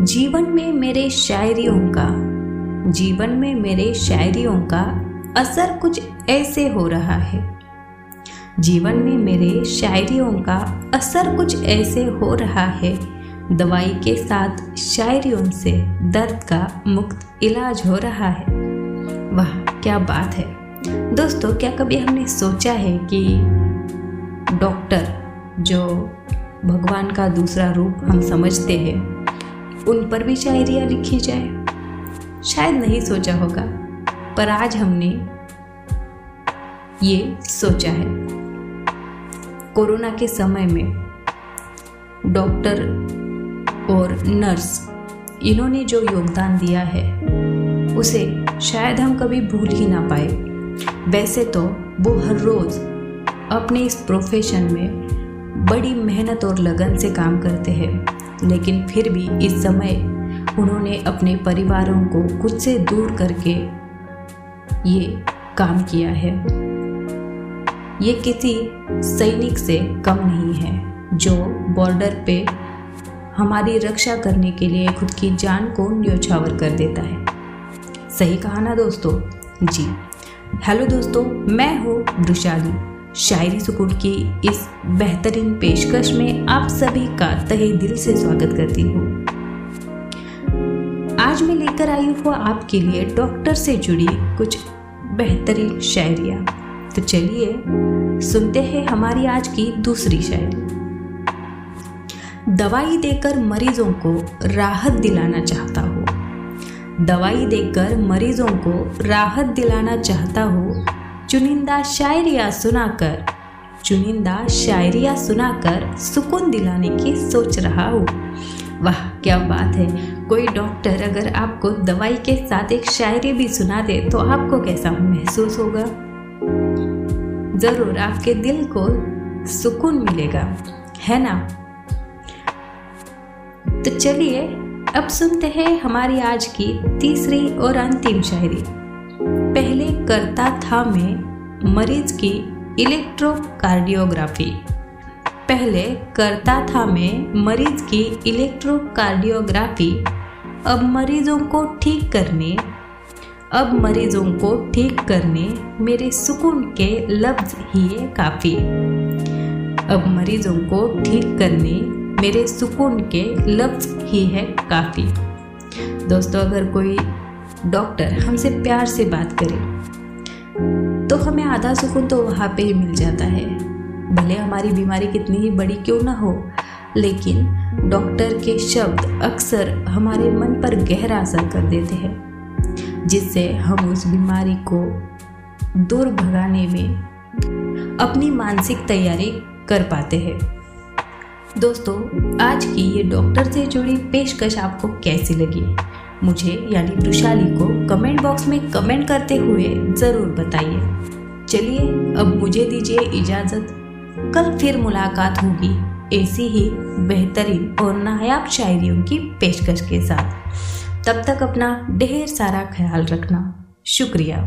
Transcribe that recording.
जीवन में मेरे शायरियों का, जीवन में मेरे शायरियों का असर कुछ ऐसे हो रहा है। जीवन में मेरे शायरियों का असर कुछ ऐसे हो रहा है, दवाई के साथ शायरियों से दर्द का मुक्त इलाज हो रहा है। वाह, क्या बात है। दोस्तों, क्या कभी हमने सोचा है कि डॉक्टर, जो भगवान का दूसरा रूप हम समझते हैं उन पर भी शायरियाँ लिखी जाए। शायद नहीं सोचा होगा, पर आज हमने ये सोचा है। कोरोना के समय में डॉक्टर और नर्स, इन्होंने जो योगदान दिया है, उसे शायद हम कभी भूल ही ना पाए। वैसे तो वो हर रोज़ अपने इस प्रोफेशन में बड़ी मेहनत और लगन से काम करते हैं। लेकिन फिर भी इस समय उन्होंने अपने परिवारों को खुद से दूर करके ये काम किया है। ये किसी सैनिक से कम नहीं है, जो बॉर्डर पे हमारी रक्षा करने के लिए खुद की जान को न्योछावर कर देता है। सही कहा ना दोस्तों? जी। हेलो दोस्तों, मैं हूँ वृशाली शायरी सुकून की इस बेहतरीन पेशकश में आप सभी का तहे दिल से स्वागत करती हूँ। आज मैं लेकर आई हूँ आपके लिए डॉक्टर से जुड़ी कुछ बेहतरीन शायरिया। तो चलिए, सुनते हैं हमारी आज की दूसरी शायरी। दवाई देकर मरीजों को राहत दिलाना चाहता हो। दवाई देकर मरीजों को राहत दिलाना चाहता हूँ। चुनिंदा शायरिया सुनाकर, चुनिंदा शायरिया सुनाकर सुकून दिलाने की सोच रहा हूँ। वाह, क्या बात है। कोई डॉक्टर अगर आपको दवाई के साथ एक शायरी भी सुना दे तो आपको कैसा महसूस होगा? ज़रूर आपके दिल को सुकून मिलेगा, है ना? तो चलिए, अब सुनते हैं हमारी आज की तीसरी और अंतिम शायरी। पहले करता था मैं मरीज़ की इलेक्ट्रोकार्डियोग्राफी। पहले करता था मैं मरीज़ की इलेक्ट्रोकार्डियोग्राफी। अब मरीजों को ठीक करने, अब मरीजों को ठीक करने मेरे सुकून के लफ्ज ही है काफ़ी। अब मरीजों को ठीक करने मेरे सुकून के लफ्ज ही है काफ़ी। दोस्तों, अगर कोई डॉक्टर हमसे प्यार से बात करे। तो हमें आधा सुकून तो वहाँ पे ही मिल जाता है। भले हमारी बीमारी कितनी ही बड़ी क्यों ना हो, लेकिन डॉक्टर के शब्द अक्सर हमारे मन पर गहरा असर कर देते हैं, जिससे हम उस बीमारी को दूर भगाने में अपनी मानसिक तैयारी कर पाते हैं। दोस्तों, आज की ये डॉक्टर से जुड़ी पेशकश आपको कैसी लगी? मुझे यानी वृशाली को कमेंट बॉक्स में कमेंट करते हुए ज़रूर बताइए। चलिए, अब मुझे दीजिए इजाज़त। कल फिर मुलाकात होगी ऐसी ही बेहतरीन और नायाब शायरियों की पेशकश के साथ। तब तक अपना ढेर सारा ख्याल रखना। शुक्रिया।